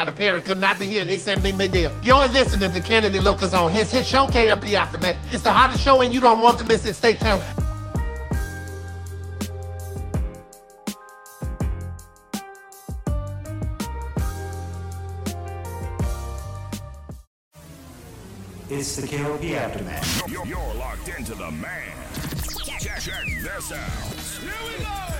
Tyler Perry could not be here. They sent me deal. You're listening to Kennedy Lucas on his hit show KLP Aftermath. It's the hottest show and you don't want to miss it. Stay tuned. It's the KLP Aftermath. You're, you're locked into the man. Check, check this out. Here we go.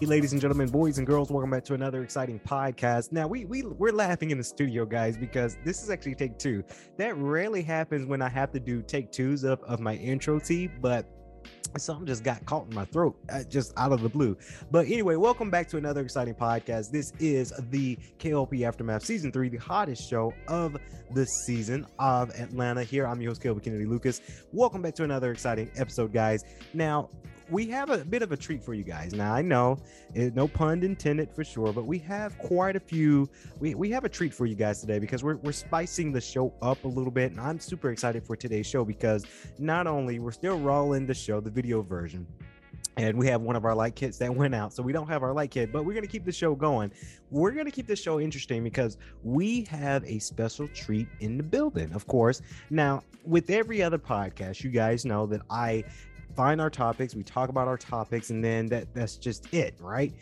Hey, ladies and gentlemen, boys and girls, welcome back to another exciting podcast. Now we we we're laughing in the studio, guys, because this is actually take two. That rarely happens when I have to do take twos of, of my intro tee, but something just got caught in my throat uh, just out of the blue. But anyway welcome back to another exciting podcast. This is the klp aftermath season three the hottest show of the season of atlanta here. I'm your host kelvin kennedy lucas. Welcome back to another exciting episode guys. Now we have a bit of a treat for you guys. Now I know, it, no pun intended for sure, but we have quite a few. We, we have a treat for you guys today because we're we're spicing the show up a little bit, and I'm super excited for today's show because not only we're still rolling the show, the video version, and we have one of our light kits that went out so we don't have our light kit but we're going to keep the show going we're going to keep the show interesting because we have a special treat in the building of course now with every other podcast you guys know that i find our topics we talk about our topics and then that that's just it right?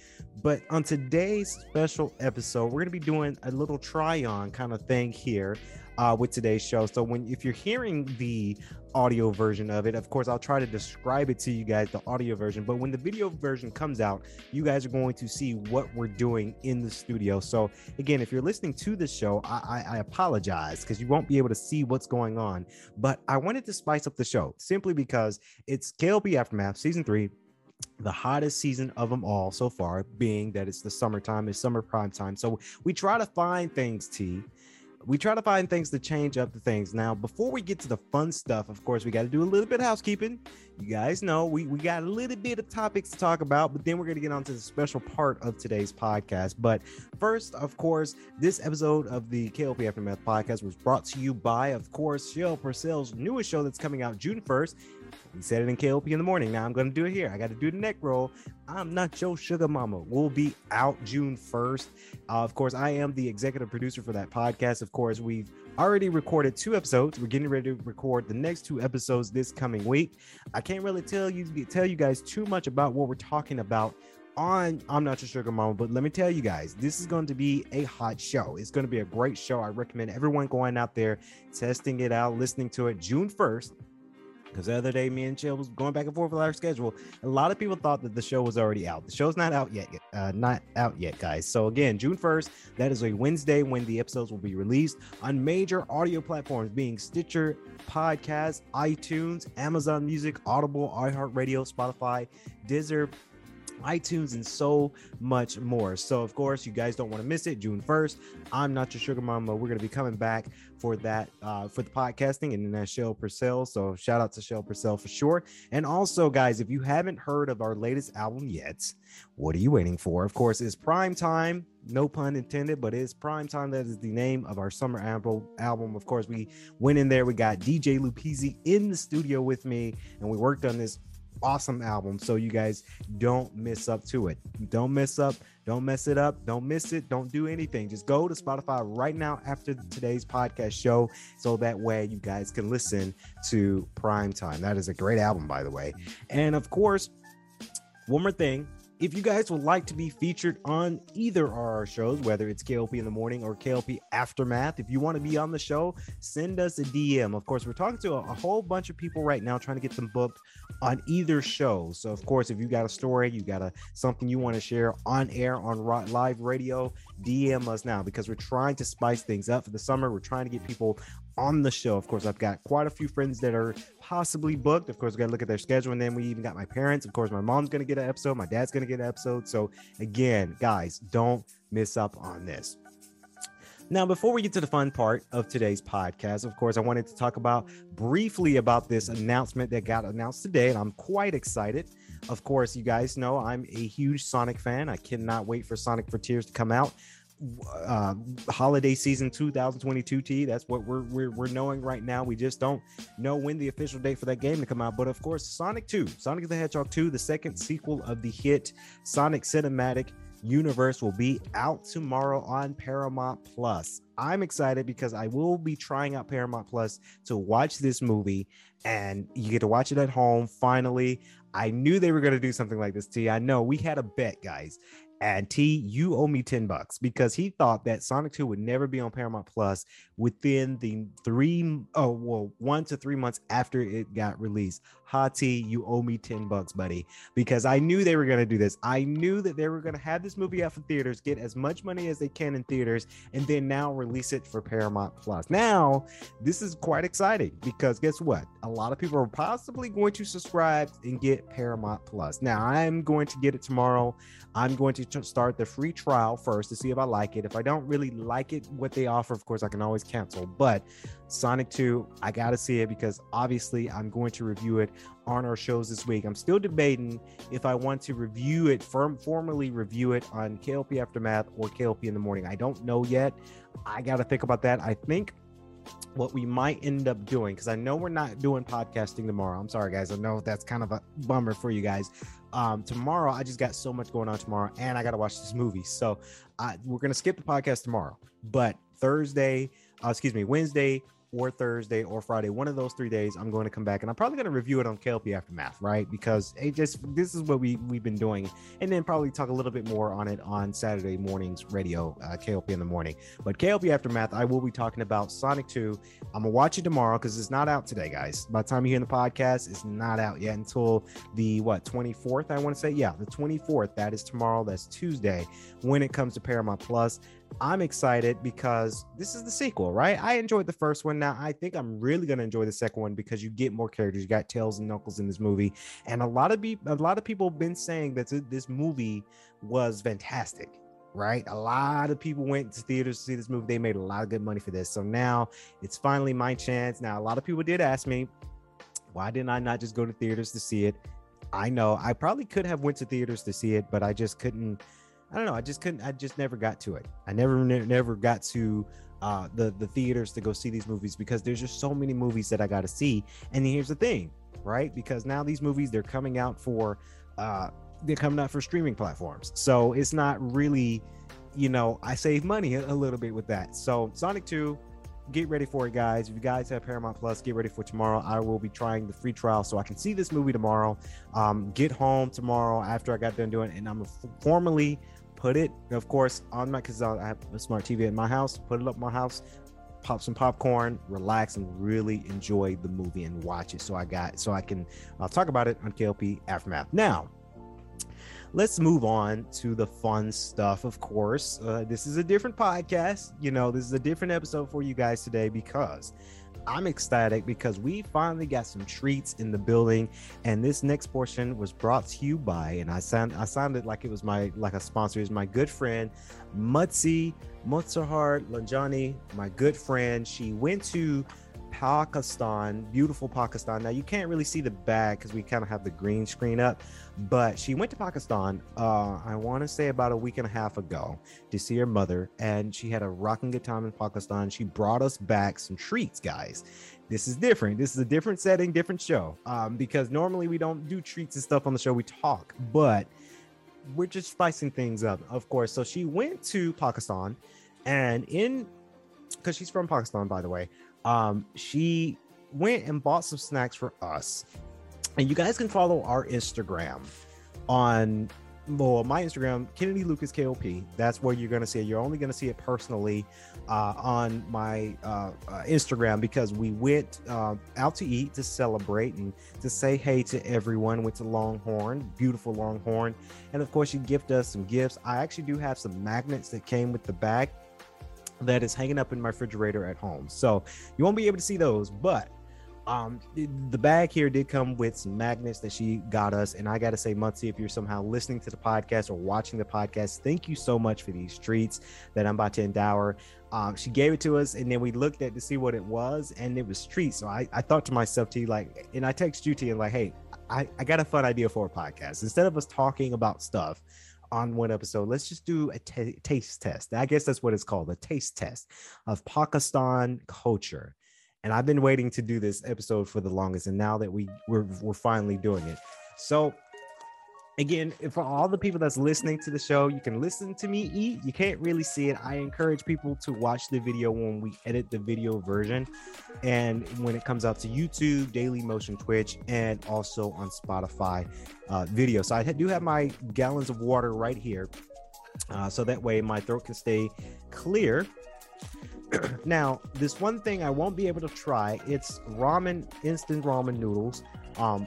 But on today's special episode we're to be doing a little try on kind of thing here uh, with today's show. So when if you're hearing the audio version of it, of course I'll try to describe it to you guys the audio version. But when the video version comes out, you guys are going to see what we're doing in the studio. So again, if you're listening to the show, I, I, I apologize because you won't be able to see what's going on. But I wanted to spice up the show simply because it's KLP Aftermath season three the hottest season of them all so far, being that it's the summertime, it's summer prime time. So we try to find things, T, we try to find things to change up the things. Now, before we get to the fun stuff, of course, we got to do a little bit of housekeeping. You guys know we, we got a little bit of topics to talk about, but then we're going to get on to the special part of today's podcast. But first, of course, this episode of the KLP Aftermath podcast was brought to you by, of course, Shell Purcell's newest show that's coming out June 1st. We said it in KLP in the morning. Now I'm going to do it here. I got to do the neck roll. I'm not your sugar mama. We'll be out June 1st. Uh, of course, I am the executive producer for that podcast. Of course, we've already recorded two episodes. We're getting ready to record the next two episodes this coming week. I can't really tell you tell you guys too much about what we're talking about on I'm Not Your Sugar Mama, but let me tell you guys, this is going to be a hot show. It's going to be a great show. I recommend everyone going out there, testing it out, listening to it June 1st because the other day me and Chill was going back and forth with our schedule. A lot of people thought that the show was already out. The show's not out yet, uh, not out yet, guys. So again, June 1st, that is a Wednesday when the episodes will be released on major audio platforms being Stitcher, Podcast, iTunes, Amazon Music, Audible, iHeartRadio, Spotify, Deezer, iTunes, and so much more. So, of course, you guys don't want to miss it. June 1st, I'm not your sugar mama. We're going to be coming back for that, uh, for the podcasting and then that Shell Purcell. So, shout out to Shell Purcell for sure. And also, guys, if you haven't heard of our latest album yet, what are you waiting for? Of course, it's prime time. No pun intended, but it's prime time. That is the name of our summer album. Album, of course, we went in there. We got DJ Lupizzi in the studio with me, and we worked on this awesome album. So you guys don't miss up to it. Don't miss up. Don't mess it up. Don't miss it. Don't do anything. Just go to Spotify right now after today's podcast show so that way you guys can listen to Prime Time. That is a great album, by the way. And of course, one more thing if you guys would like to be featured on either of our shows, whether it's KLP in the morning or KLP Aftermath, if you want to be on the show, send us a DM. Of course, we're talking to a, whole bunch of people right now trying to get them booked on either show. So, of course, if you got a story, you got a something you want to share on air on live radio, DM us now because we're trying to spice things up for the summer. We're trying to get people on the show. Of course, I've got quite a few friends that are possibly booked. Of course, we got to look at their schedule. And then we even got my parents. Of course, my mom's going to get an episode. My dad's going to get an episode. So, again, guys, don't miss up on this. Now, before we get to the fun part of today's podcast, of course, I wanted to talk about briefly about this announcement that got announced today, and I'm quite excited. Of course, you guys know I'm a huge Sonic fan. I cannot wait for Sonic Frontiers to come out. Uh, holiday season 2022 T. That's what we're, we're we're knowing right now. We just don't know when the official date for that game to come out. But of course, Sonic 2, Sonic the Hedgehog 2, the second sequel of the hit Sonic Cinematic Universe will be out tomorrow on Paramount Plus. I'm excited because I will be trying out Paramount Plus to watch this movie and you get to watch it at home finally. I knew they were going to do something like this, T. I know we had a bet, guys, and T, you owe me 10 bucks because he thought that Sonic 2 would never be on Paramount Plus within the three, oh, well, one to three months after it got released. Ha T, you owe me 10 bucks, buddy, because I knew they were going to do this. I knew that they were going to have this movie out for theaters, get as much money as they can in theaters, and then now release it for Paramount Plus. Now, this is quite exciting because guess what? A lot of people are possibly going to subscribe and get Paramount Plus. Now, I'm going to get it tomorrow. I'm going to start the free trial first to see if I like it. If I don't really like it, what they offer, of course, I can always cancel. But Sonic 2, I got to see it because obviously I'm going to review it on our shows this week. I'm still debating if I want to review it, firm, formally review it on KLP Aftermath or KLP in the morning. I don't know yet. I got to think about that. I think what we might end up doing because I know we're not doing podcasting tomorrow. I'm sorry, guys. I know that's kind of a bummer for you guys. Um, tomorrow, I just got so much going on tomorrow, and I got to watch this movie. So we're gonna skip the podcast tomorrow. But Thursday, uh, excuse me, Wednesday, or Thursday or Friday, one of those three days, I'm going to come back and I'm probably going to review it on KLP Aftermath, right? Because it just this is what we we've been doing, and then probably talk a little bit more on it on Saturday mornings radio, uh, KLP in the morning. But KLP Aftermath, I will be talking about Sonic 2. I'm gonna watch it tomorrow because it's not out today, guys. By the time you hear the podcast, it's not out yet until the what 24th. I want to say, yeah, the 24th. That is tomorrow. That's Tuesday when it comes to Paramount Plus. I'm excited because this is the sequel, right? I enjoyed the first one. Now I think I'm really gonna enjoy the second one because you get more characters. You got Tails and Knuckles in this movie, and a lot of be- a lot of people have been saying that this movie was fantastic. Right, a lot of people went to theaters to see this movie. They made a lot of good money for this. So now it's finally my chance. Now a lot of people did ask me, why didn't I not just go to theaters to see it? I know I probably could have went to theaters to see it, but I just couldn't I don't know. I just couldn't. I just never got to it. I never, ne- never got to uh, the the theaters to go see these movies because there's just so many movies that I got to see. And here's the thing, right? Because now these movies they're coming out for, uh, they're coming out for streaming platforms. So it's not really, you know, I save money a, a little bit with that. So Sonic Two, get ready for it, guys. If you guys have Paramount Plus, get ready for tomorrow. I will be trying the free trial so I can see this movie tomorrow. Um, get home tomorrow after I got done doing it, and I'm formally put it, of course, on my because I have a smart TV in my house. Put it up my house, pop some popcorn, relax, and really enjoy the movie and watch it. So I got so I can I'll talk about it on KLP Aftermath. Now, let's move on to the fun stuff. Of course, uh, this is a different podcast. You know, this is a different episode for you guys today because I'm ecstatic because we finally got some treats in the building, and this next portion was brought to you by, and I sound I sounded like it was my like a sponsor is my good friend Mutsi Mutsahat Lanjani, my good friend. She went to Pakistan, beautiful Pakistan. Now you can't really see the bag because we kind of have the green screen up, but she went to Pakistan. Uh, I want to say about a week and a half ago to see her mother, and she had a rocking good time in Pakistan. She brought us back some treats, guys. This is different. This is a different setting, different show. Um, because normally we don't do treats and stuff on the show. We talk, but we're just spicing things up, of course. So she went to Pakistan, and in because she's from Pakistan, by the way um, she went and bought some snacks for us. And you guys can follow our Instagram on well, my Instagram, Kennedy Lucas KLP. That's where you're going to see it. You're only going to see it personally uh, on my uh, uh, Instagram because we went uh, out to eat to celebrate and to say hey to everyone. Went to Longhorn, beautiful Longhorn, and of course, you gift us some gifts. I actually do have some magnets that came with the bag that is hanging up in my refrigerator at home. So you won't be able to see those, but Um, the- bag here did come with some magnets that she got us, and I gotta say, Muncie, if you're somehow listening to the podcast or watching the podcast, thank you so much for these treats that I'm about to endow. Um, she gave it to us, and then we looked at to see what it was, and it was treats. So I, I thought to myself, T, like, and I text you, T, and like, hey, I, I got a fun idea for a podcast. Instead of us talking about stuff on one episode, let's just do a taste test. I guess that's what it's called, a taste test of Pakistan culture and I've been waiting to do this episode for the longest, and now that we we're we're finally doing it. So again, for all the people that's listening to the show, you can listen to me eat. You can't really see it. I encourage people to watch the video when we edit the video version, and when it comes out to YouTube, Daily Motion, Twitch, and also on Spotify uh, video. So I do have my gallons of water right here, uh, so that way my throat can stay clear now this one thing i won't be able to try it's ramen instant ramen noodles um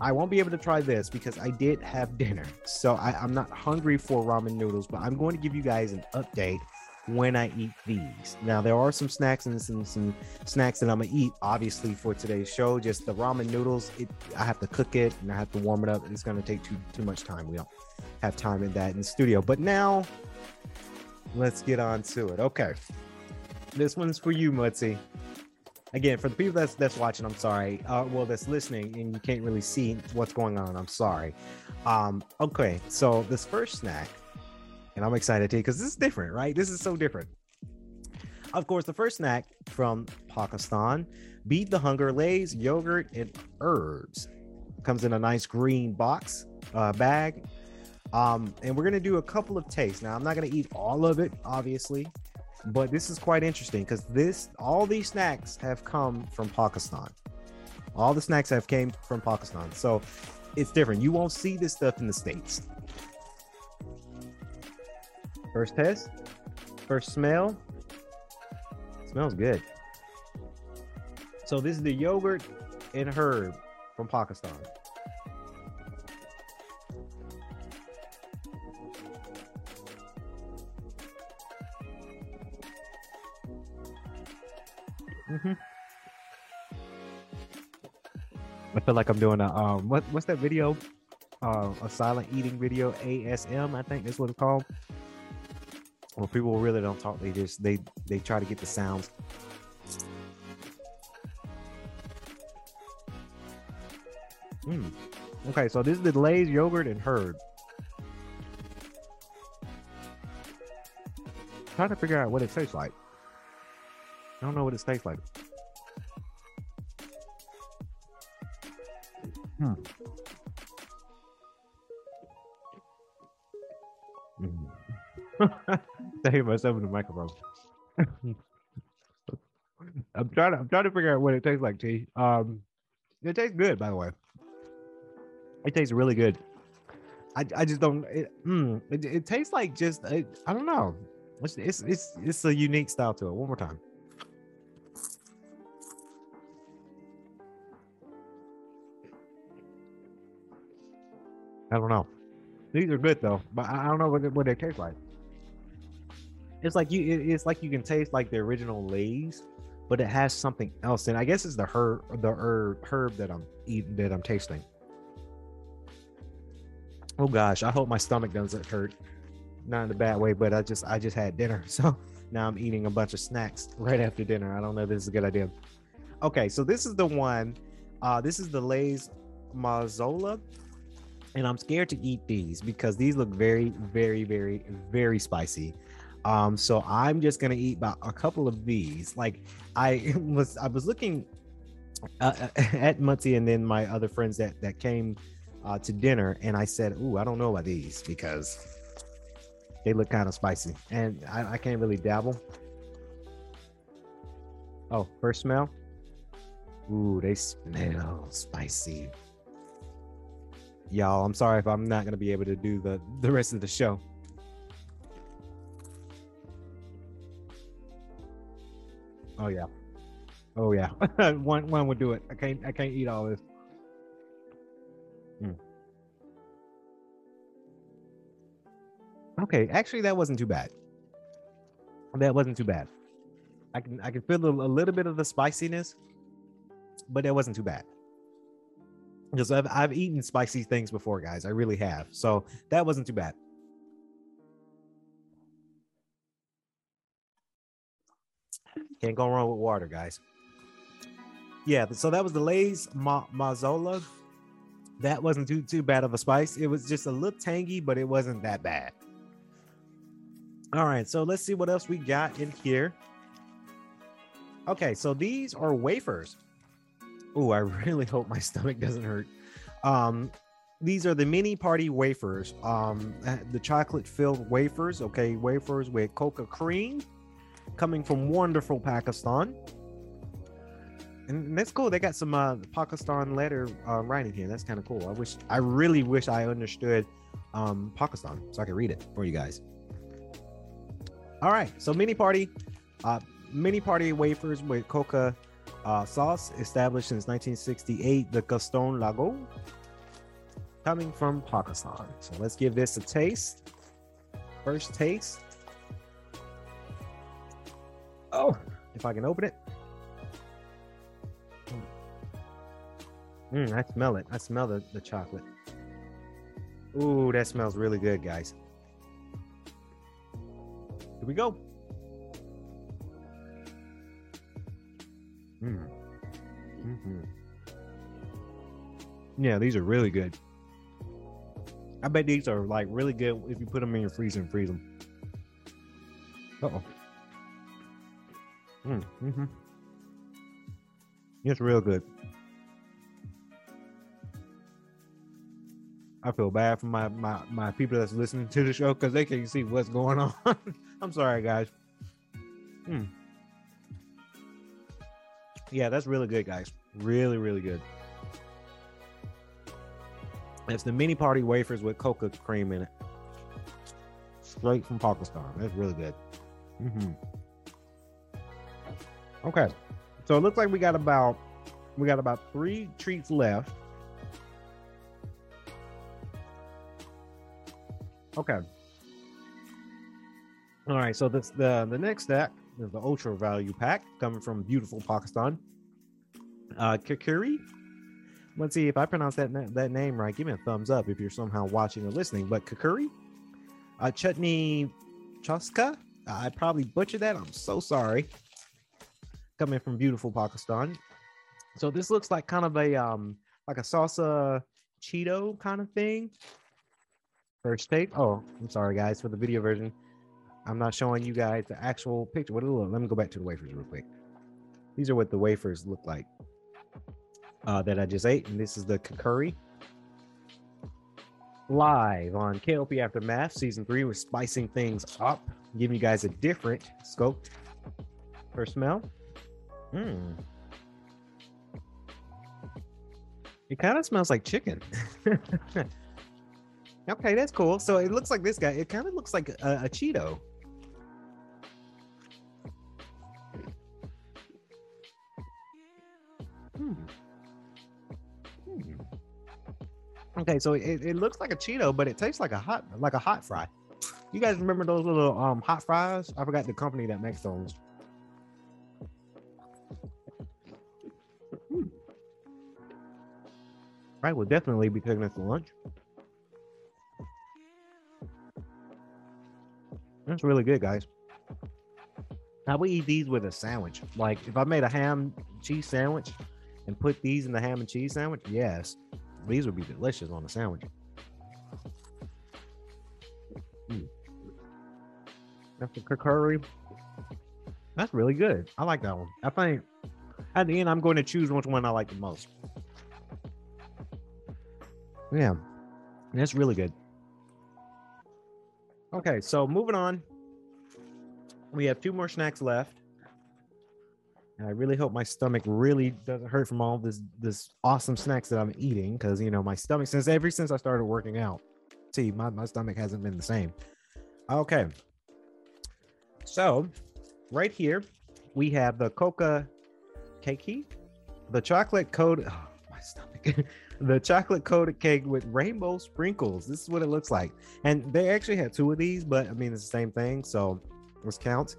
i won't be able to try this because i did have dinner. So I, i'm not hungry for ramen noodles but i'm going to give you guys an update when i eat these. Now there are some snacks and some, some snacks that i'm gonna eat obviously for today's show. Just the ramen noodles it i have to cook it and i have to warm it up and it's going to take too too much time. We don't have time in that in the studio. But now let's get on to it. Okay. This one's for you, Mutzi. Again, for the people that's that's watching, I'm sorry. Uh, well, that's listening and you can't really see what's going on. I'm sorry. Um, okay, so this first snack, and I'm excited to because this is different, right? This is so different. Of course, the first snack from Pakistan, beat the hunger, lays yogurt and herbs. Comes in a nice green box uh, bag. Um, and we're gonna do a couple of tastes. Now, I'm not gonna eat all of it, obviously but this is quite interesting because this all these snacks have come from Pakistan. All the snacks have came from Pakistan, so it's different. You won't see this stuff in the states. First test, first smell. Smells good. So this is the yogurt and herb from Pakistan. Mm-hmm. I feel like I'm doing a um what what's that video? Uh, a silent eating video, ASM, I think that's what it's called. Where people really don't talk, they just they they try to get the sounds. Hmm. Okay, so this is the Lay's yogurt and herb. Trying to figure out what it tastes like. I don't know what it tastes like. Hmm. Saying myself in the microphone. I'm trying to I'm trying to figure out what it tastes like, T. Um it tastes good, by the way. It tastes really good. I, I just don't it, mm, it, it tastes like just I, I don't know. It's, it's it's it's a unique style to it. One more time. I don't know. These are good though, but I don't know what they, what they taste like. It's like you. it- It's like you can taste like the original Lay's, but it has something else it. I guess it's the herb, the herb, herb that I'm eating, that I'm tasting. Oh gosh, I hope my stomach doesn't hurt. Not in a bad way, but I just I just had dinner, so now I'm eating a bunch of snacks right after dinner. I don't know if this is a good idea. Okay, so this is the one. Uh, this is the Lay's Masala and I'm scared to eat these because these look very, very, very, very spicy. Um, so I'm just gonna eat about a couple of these. Like I was, I was looking uh, at Muncie and then my other friends that that came uh, to dinner, and I said, "Ooh, I don't know about these because they look kind of spicy, and I, I can't really dabble." Oh, first smell. Ooh, they smell spicy y'all i'm sorry if i'm not going to be able to do the the rest of the show. Oh yeah. Oh yeah. One one would do it. I can't i can't eat all this. Mm. okay actually that wasn't too bad. That wasn't too bad. I can i can feel a, a little bit of the spiciness but that wasn't too bad. Because I've I've eaten spicy things before, guys. I really have. So that wasn't too bad. Can't go wrong with water, guys. Yeah, so that was the Lay's Ma-. That wasn't too too bad of a spice. It was just a little tangy, but it wasn't that bad. All right, so let's see what else we got in here. Okay, so these are wafers. Oh, I really hope my stomach doesn't hurt. Um, these are the mini party wafers. Um, uh, the chocolate filled wafers. Okay, wafers with coca cream, coming from wonderful Pakistan. And that's cool. They got some uh, Pakistan letter uh, writing here. That's kind of cool. I wish, I really wish I understood um, Pakistan so I could read it for you guys. All right, so mini party, uh, mini party wafers with coca uh, sauce, established since 1968. The Gaston Lago, coming from Pakistan. So let's give this a taste. First taste. Oh, if I can open it. Mm, I smell it. I smell the, the chocolate. Ooh, that smells really good, guys. Here we go. Mm. hmm Yeah, these are really good. I bet these are like really good if you put them in your freezer and freeze them. Uh oh. Mm, hmm It's real good. I feel bad for my my my people that's listening to the show because they can't see what's going on. I'm sorry, guys. Hmm. Yeah, that's really good, guys. Really, really good. It's the mini party wafers with coca cream in it. Straight from Pakistan. That's really good. hmm Okay. So it looks like we got about we got about three treats left. Okay. All right. So this the the next stack the ultra value pack coming from beautiful Pakistan. Uh, Kikuri. Let's see if I pronounce that na- that name right. Give me a thumbs up if you're somehow watching or listening. But Kikuri, uh, chutney choska. I probably butchered that. I'm so sorry. Coming from beautiful Pakistan. So this looks like kind of a um like a salsa Cheeto kind of thing. First tape. Oh, I'm sorry guys for the video version. I'm not showing you guys the actual picture. What look? Let me go back to the wafers real quick. These are what the wafers look like uh, that I just ate, and this is the curry. Live on KLP Aftermath Season Three, we're spicing things up, giving you guys a different scope. First smell. Hmm. It kind of smells like chicken. okay, that's cool. So it looks like this guy. It kind of looks like a, a Cheeto. Okay, so it, it looks like a Cheeto, but it tastes like a hot like a hot fry. You guys remember those little um hot fries? I forgot the company that makes those. Hmm. Right, we'll definitely be taking this to lunch. That's really good, guys. I would eat these with a sandwich. Like if I made a ham cheese sandwich and put these in the ham and cheese sandwich, yes, these would be delicious on a sandwich. Mm. The curry. That's really good. I like that one. I think at the end, I'm going to choose which one I like the most. Yeah, that's really good. Okay, so moving on. We have two more snacks left. And I really hope my stomach really doesn't hurt from all this this awesome snacks that I'm eating because you know my stomach since ever since I started working out. See, my, my stomach hasn't been the same. Okay. So right here we have the coca cakey, the chocolate coated oh, my stomach. the chocolate coated cake with rainbow sprinkles. This is what it looks like. And they actually had two of these, but I mean it's the same thing. So let's count.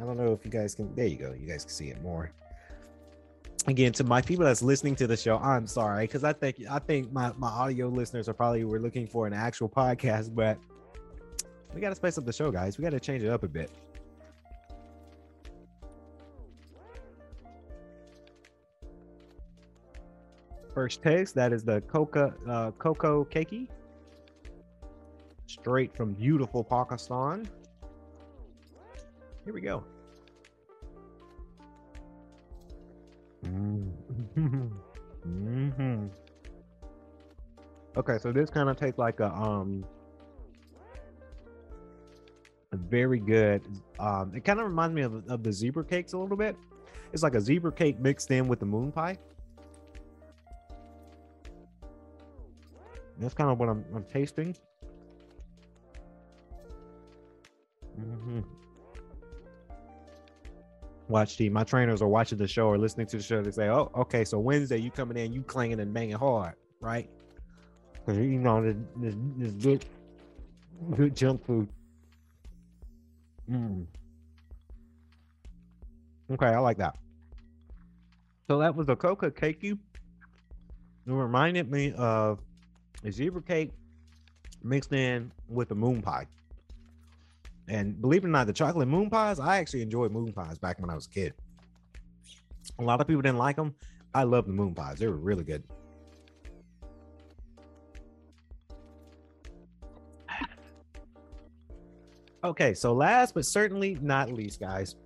I don't know if you guys can. There you go. You guys can see it more. again to my people that's listening to the show i'm sorry because i think i think my, my audio listeners are probably were looking for an actual podcast but we got to spice up the show guys we got to change it up a bit first taste that is the coca uh, cocoa cakey straight from beautiful pakistan here we go hmm Okay, so this kind of tastes like a um a very good um it kind of reminds me of, of the zebra cakes a little bit. It's like a zebra cake mixed in with the moon pie. That's kind of what I'm, I'm tasting. Watch the my trainers are watching the show or listening to the show. They say, "Oh, okay, so Wednesday you coming in, you clanging and banging hard, right? Because you know this, this, this good good junk food." Mm. Okay, I like that. So that was a coca cakey. It reminded me of a zebra cake mixed in with a moon pie. And believe it or not, the chocolate moon pies, I actually enjoyed moon pies back when I was a kid. A lot of people didn't like them. I love the moon pies. They were really good. Okay, so last but certainly not least, guys,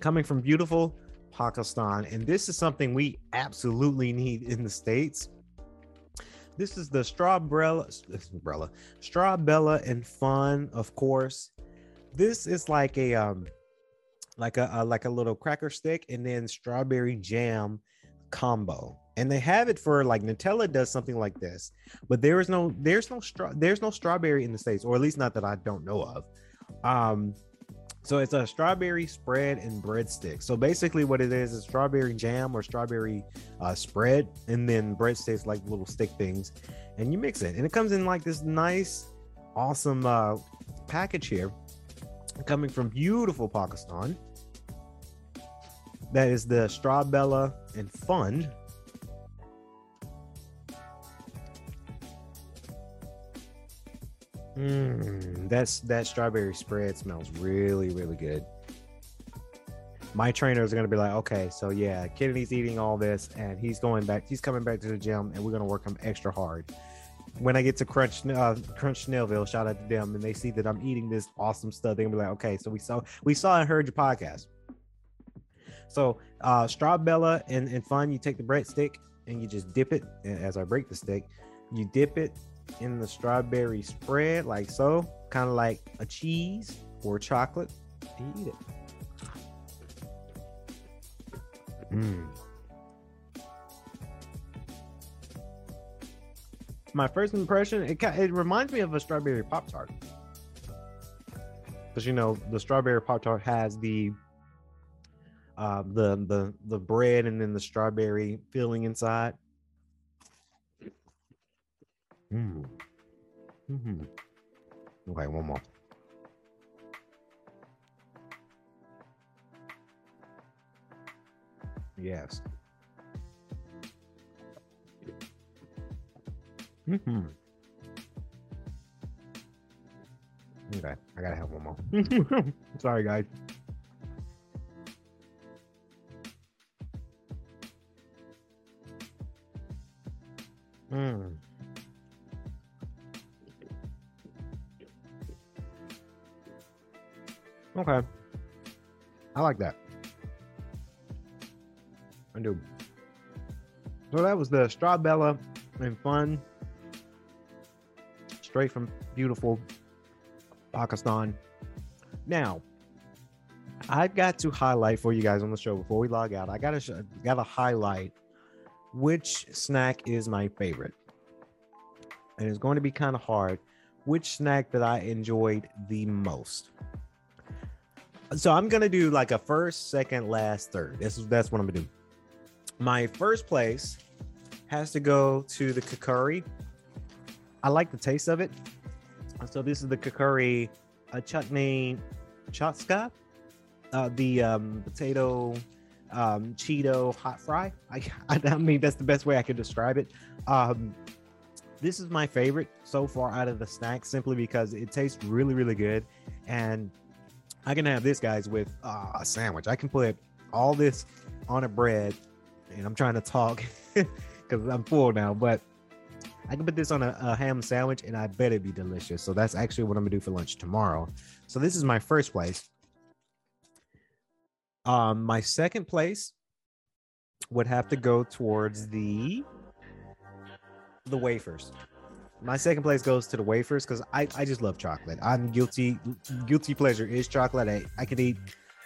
coming from beautiful Pakistan, and this is something we absolutely need in the States. This is the strawberry, umbrella, strawbella and fun, of course. This is like a um, like a, a like a little cracker stick and then strawberry jam combo. And they have it for like Nutella does something like this, but there is no there's no straw there's no strawberry in the states, or at least not that I don't know of. Um, so it's a strawberry spread and breadstick. So basically, what it is is strawberry jam or strawberry uh, spread, and then breadsticks like little stick things, and you mix it, and it comes in like this nice, awesome uh, package here, coming from beautiful Pakistan. That is the Strawbella and Fun. Mmm, that's that strawberry spread smells really, really good. My trainers are gonna be like, okay, so yeah, Kennedy's eating all this, and he's going back. He's coming back to the gym, and we're gonna work him extra hard. When I get to Crunch, uh, Crunch Snellville, shout out to them, and they see that I'm eating this awesome stuff, they're gonna be like, okay, so we saw, we saw and heard your podcast. So, uh, Strawbella and, and fun, you take the breadstick and you just dip it. And As I break the stick, you dip it in the strawberry spread, like so, kind of like a cheese or chocolate. And eat it. Mm. My first impression, it it reminds me of a strawberry pop tart, because you know the strawberry pop tart has the uh, the the the bread and then the strawberry filling inside. Mm. hmm Okay, one more. Yes. hmm Okay, I gotta have one more. Sorry, guys. Mm. Okay. I like that. I do. So that was the Strawbella and Fun. Straight from beautiful Pakistan. Now, I've got to highlight for you guys on the show before we log out. I gotta gotta highlight which snack is my favorite. And it's going to be kind of hard. Which snack that I enjoyed the most? So I'm gonna do like a first, second, last, third. This is that's what I'm gonna do. My first place has to go to the kakuri. I like the taste of it. So this is the kakuri uh, chutney chatska, uh, the um, potato um, Cheeto hot fry. I, I mean that's the best way I can describe it. Um, this is my favorite so far out of the snacks simply because it tastes really really good and i can have this guys with uh, a sandwich. I can put all this on a bread and i'm trying to talk because i'm full now but i can put this on a, a ham sandwich and i bet it'd be delicious. So that's actually what i'm gonna do for lunch tomorrow. So this is my first place. Um my second place would have to go towards the the wafers. My second place goes to the wafers because I, I just love chocolate. I'm guilty. Guilty pleasure is chocolate. I, I could eat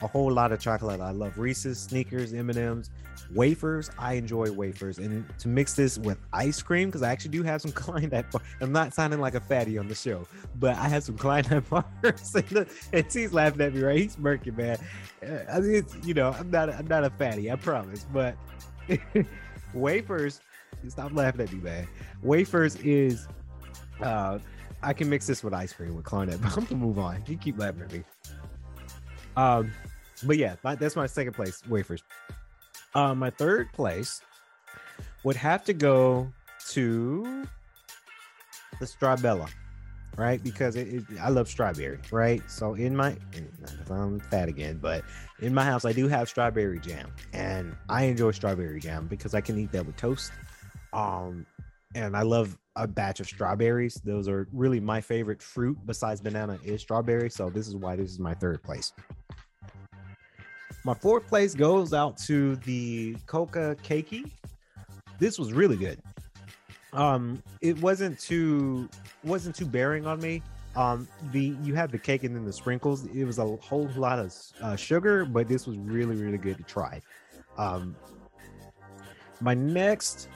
a whole lot of chocolate. I love Reese's, Snickers, M and M's, wafers. I enjoy wafers, and to mix this with ice cream because I actually do have some Klondike. Bar. I'm not sounding like a fatty on the show, but I have some Klondike bars. and, and he's laughing at me, right? He's smirking, man. Uh, I mean, you know, I'm not I'm not a fatty, I promise, but wafers Stop laughing at me, man. Wafers is uh I can mix this with ice cream with Klondike, but I'm gonna move on. You keep laughing at me. Um, but yeah, my, that's my second place, wafers. Uh, my third place would have to go to the Strawbella, right? Because it, it, I love strawberry, right? So in my, I'm fat again, but in my house I do have strawberry jam, and I enjoy strawberry jam because I can eat that with toast um, and I love a batch of strawberries. Those are really my favorite fruit besides banana is strawberry. So this is why this is my third place. My fourth place goes out to the Coca Cakey. This was really good. Um, it wasn't too wasn't too bearing on me. Um, the you have the cake and then the sprinkles. It was a whole lot of uh, sugar, but this was really really good to try. Um, my next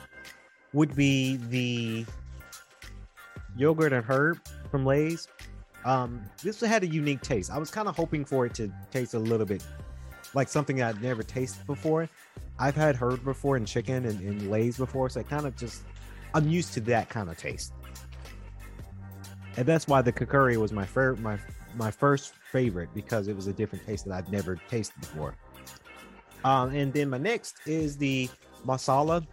would be the yogurt and herb from Lay's. Um, this had a unique taste. I was kind of hoping for it to taste a little bit like something I'd never tasted before. I've had herb before and chicken and, and Lay's before, so I kind of just I'm used to that kind of taste. And that's why the kakuri was my favorite, my my first favorite because it was a different taste that I've never tasted before. Um, and then my next is the masala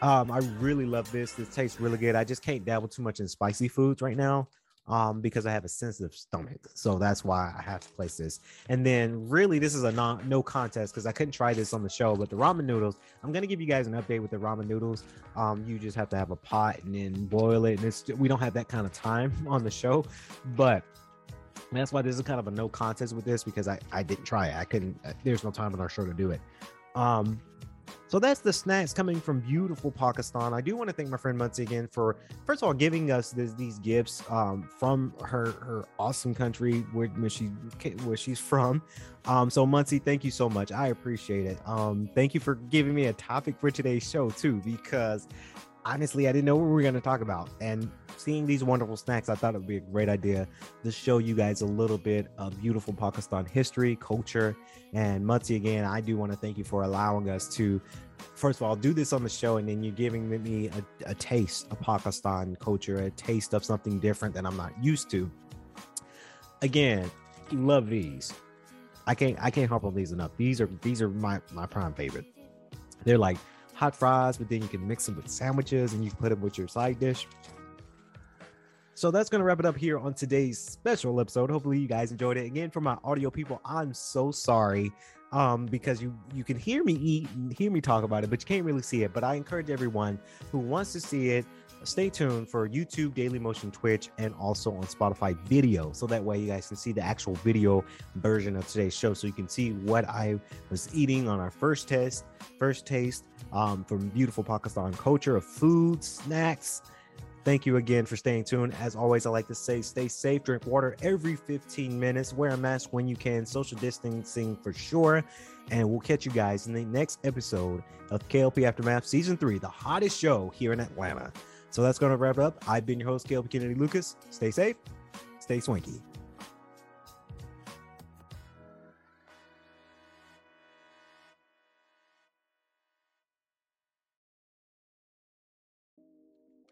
um, I really love this. This tastes really good. I just can't dabble too much in spicy foods right now um, because I have a sensitive stomach. So that's why I have to place this. And then really, this is a non no contest because I couldn't try this on the show. But the ramen noodles, I'm gonna give you guys an update with the ramen noodles. Um, you just have to have a pot and then boil it, and it's we don't have that kind of time on the show, but. That's why this is kind of a no contest with this because I, I didn't try it. I couldn't. Uh, there's no time on our show to do it. Um, so that's the snacks coming from beautiful Pakistan. I do want to thank my friend Muncie again for, first of all, giving us this, these gifts um, from her her awesome country where, where she where she's from. Um, so Muncie, thank you so much. I appreciate it. Um, thank you for giving me a topic for today's show too, because honestly, I didn't know what we were going to talk about. And seeing these wonderful snacks, I thought it would be a great idea to show you guys a little bit of beautiful Pakistan history, culture. And Mutzi, again, I do want to thank you for allowing us to, first of all, do this on the show. And then you're giving me a, a taste of Pakistan culture, a taste of something different that I'm not used to. Again, love these. I can't I can't harp on these enough. These are these are my my prime favorite. They're like hot fries, but then you can mix them with sandwiches and you put them with your side dish. So that's going to wrap it up here on today's special episode. Hopefully you guys enjoyed it. Again, for my audio people, I'm so sorry um, because you you can hear me eat and hear me talk about it, but you can't really see it. But I encourage everyone who wants to see it, stay tuned for YouTube, Daily Motion, Twitch, and also on Spotify video. So that way you guys can see the actual video version of today's show. So you can see what I was eating on our first test, first taste um, from beautiful Pakistan culture of food, snacks. Thank you again for staying tuned. As always, I like to say stay safe, drink water every 15 minutes, wear a mask when you can, social distancing for sure. And we'll catch you guys in the next episode of KLP Aftermath Season 3, the hottest show here in Atlanta. So that's going to wrap it up. I've been your host, KLP Kennedy Lucas. Stay safe, stay swanky.